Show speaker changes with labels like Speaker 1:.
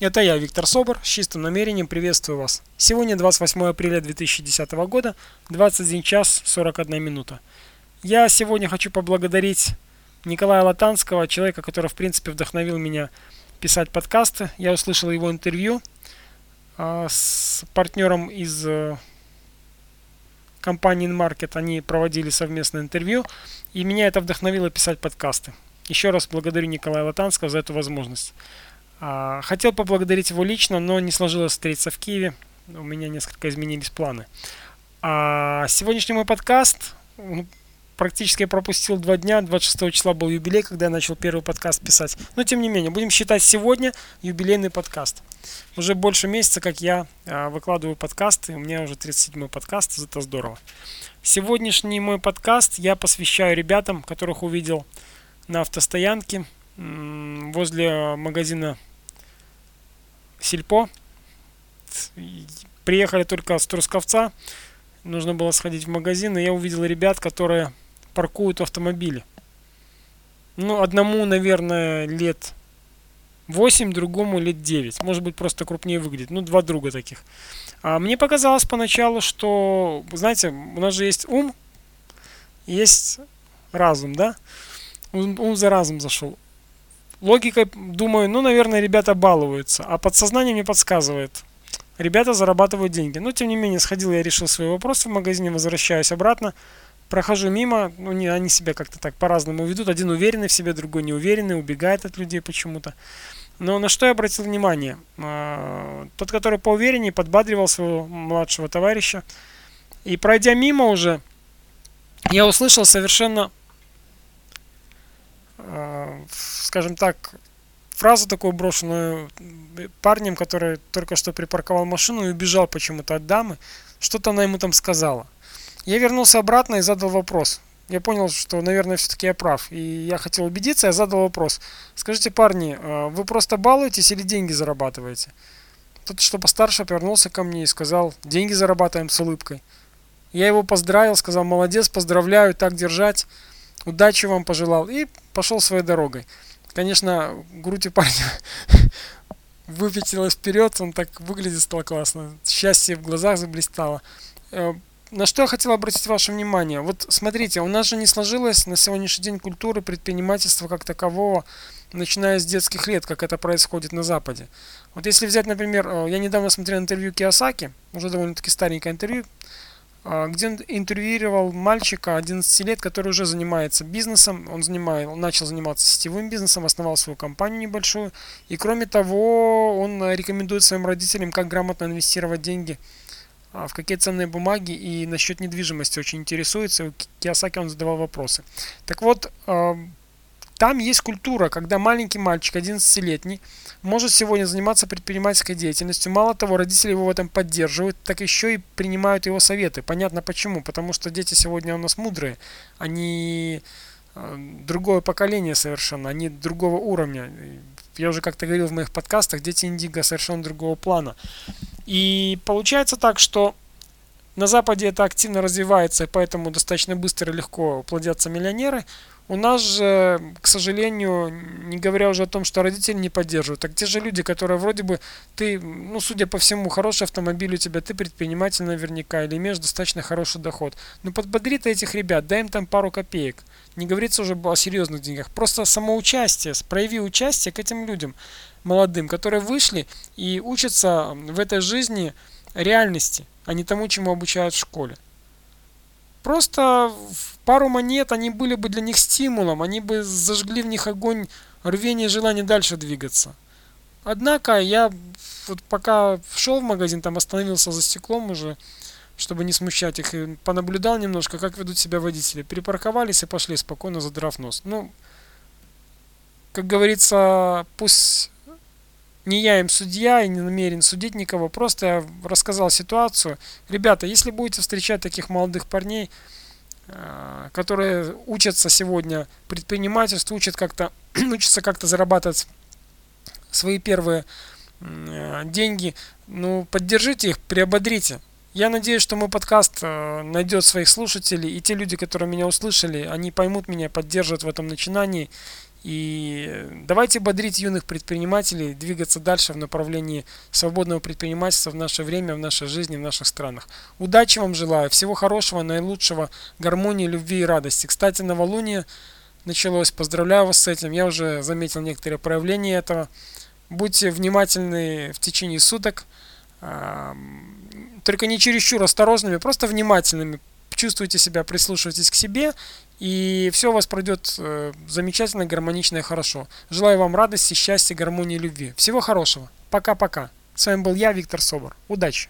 Speaker 1: Это я, Виктор Собор, с чистым намерением приветствую вас. Сегодня 28 апреля 2010 года, 21 час 41 минута. Я сегодня хочу поблагодарить Николая Латанского, человека, который, в принципе, вдохновил меня писать подкасты. Я услышал его интервью э, с партнером из э, компании InMarket. Они проводили совместное интервью, и меня это вдохновило писать подкасты. Еще раз благодарю Николая Латанского за эту возможность. А, хотел поблагодарить его лично, но не сложилось встретиться в Киеве. У меня несколько изменились планы. А сегодняшний мой подкаст практически я пропустил два дня. 26 числа был юбилей, когда я начал первый подкаст писать. Но тем не менее, будем считать сегодня юбилейный подкаст. Уже больше месяца, как я а, выкладываю подкасты. У меня уже 37-й подкаст, это здорово. Сегодняшний мой подкаст я посвящаю ребятам, которых увидел на автостоянке возле магазина сельпо. Приехали только с Трусковца. Нужно было сходить в магазин, и я увидел ребят, которые паркуют автомобили. Ну, одному, наверное, лет 8, другому лет 9. Может быть, просто крупнее выглядит. Ну, два друга таких. А мне показалось поначалу, что, знаете, у нас же есть ум, есть разум, да? Ум, ум за разум зашел логикой думаю, ну, наверное, ребята балуются. А подсознание мне подсказывает. Ребята зарабатывают деньги. Но, тем не менее, сходил я решил свои вопросы в магазине, возвращаюсь обратно. Прохожу мимо, ну, не, они себя как-то так по-разному ведут. Один уверенный в себе, другой неуверенный, убегает от людей почему-то. Но на что я обратил внимание? А, тот, который поувереннее, подбадривал своего младшего товарища. И пройдя мимо уже, я услышал совершенно скажем так, фразу такую брошенную парнем, который только что припарковал машину и убежал почему-то от дамы. Что-то она ему там сказала. Я вернулся обратно и задал вопрос. Я понял, что, наверное, все-таки я прав. И я хотел убедиться, я задал вопрос. Скажите, парни, э, вы просто балуетесь или деньги зарабатываете? Тот, что постарше, повернулся ко мне и сказал, деньги зарабатываем с улыбкой. Я его поздравил, сказал, молодец, поздравляю, так держать удачи вам пожелал и пошел своей дорогой. Конечно, грудь у парня выпятилась вперед, он так выглядит стал классно, счастье в глазах заблистало. Э, на что я хотел обратить ваше внимание? Вот смотрите, у нас же не сложилось на сегодняшний день культуры предпринимательства как такового, начиная с детских лет, как это происходит на Западе. Вот если взять, например, э, я недавно смотрел интервью Киосаки, уже довольно-таки старенькое интервью, где он интервьюировал мальчика 11 лет, который уже занимается бизнесом. Он занимает, начал заниматься сетевым бизнесом, основал свою компанию небольшую. И кроме того, он рекомендует своим родителям, как грамотно инвестировать деньги а, в какие ценные бумаги и насчет недвижимости очень интересуется. У Киосаки он задавал вопросы. Так вот, а, там есть культура, когда маленький мальчик, 11-летний, может сегодня заниматься предпринимательской деятельностью. Мало того, родители его в этом поддерживают, так еще и принимают его советы. Понятно почему. Потому что дети сегодня у нас мудрые. Они э, другое поколение совершенно, они другого уровня. Я уже как-то говорил в моих подкастах, дети Индиго совершенно другого плана. И получается так, что на Западе это активно развивается, и поэтому достаточно быстро и легко плодятся миллионеры. У нас же, к сожалению, не говоря уже о том, что родители не поддерживают, так те же люди, которые вроде бы ты, ну, судя по всему, хороший автомобиль у тебя, ты предприниматель наверняка, или имеешь достаточно хороший доход. Ну, подбодри ты этих ребят, дай им там пару копеек. Не говорится уже о серьезных деньгах. Просто самоучастие, прояви участие к этим людям молодым, которые вышли и учатся в этой жизни реальности, а не тому, чему обучают в школе. Просто пару монет, они были бы для них стимулом, они бы зажгли в них огонь рвения и желания дальше двигаться. Однако я вот пока шел в магазин, там остановился за стеклом уже, чтобы не смущать их, и понаблюдал немножко, как ведут себя водители. Припарковались и пошли спокойно, задрав нос. Ну, как говорится, пусть не я им судья и не намерен судить никого, просто я рассказал ситуацию. Ребята, если будете встречать таких молодых парней, э, которые учатся сегодня предпринимательству, учат как-то, учатся как-то зарабатывать свои первые деньги, ну, поддержите их, приободрите. Я надеюсь, что мой подкаст э, найдет своих слушателей, и те люди, которые меня услышали, они поймут меня, поддержат в этом начинании И давайте бодрить юных предпринимателей, двигаться дальше в направлении свободного предпринимательства в наше время, в нашей жизни, в наших странах. Удачи вам желаю, всего хорошего, наилучшего, гармонии, любви и радости. Кстати, новолуние началось, поздравляю вас с этим, я уже заметил некоторые проявления этого. Будьте внимательны в течение суток, только не чересчур осторожными, просто внимательными. Чувствуйте себя, прислушивайтесь к себе, и все у вас пройдет э, замечательно, гармонично и хорошо. Желаю вам радости, счастья, гармонии, любви. Всего хорошего. Пока-пока. С вами был я, Виктор Собор. Удачи!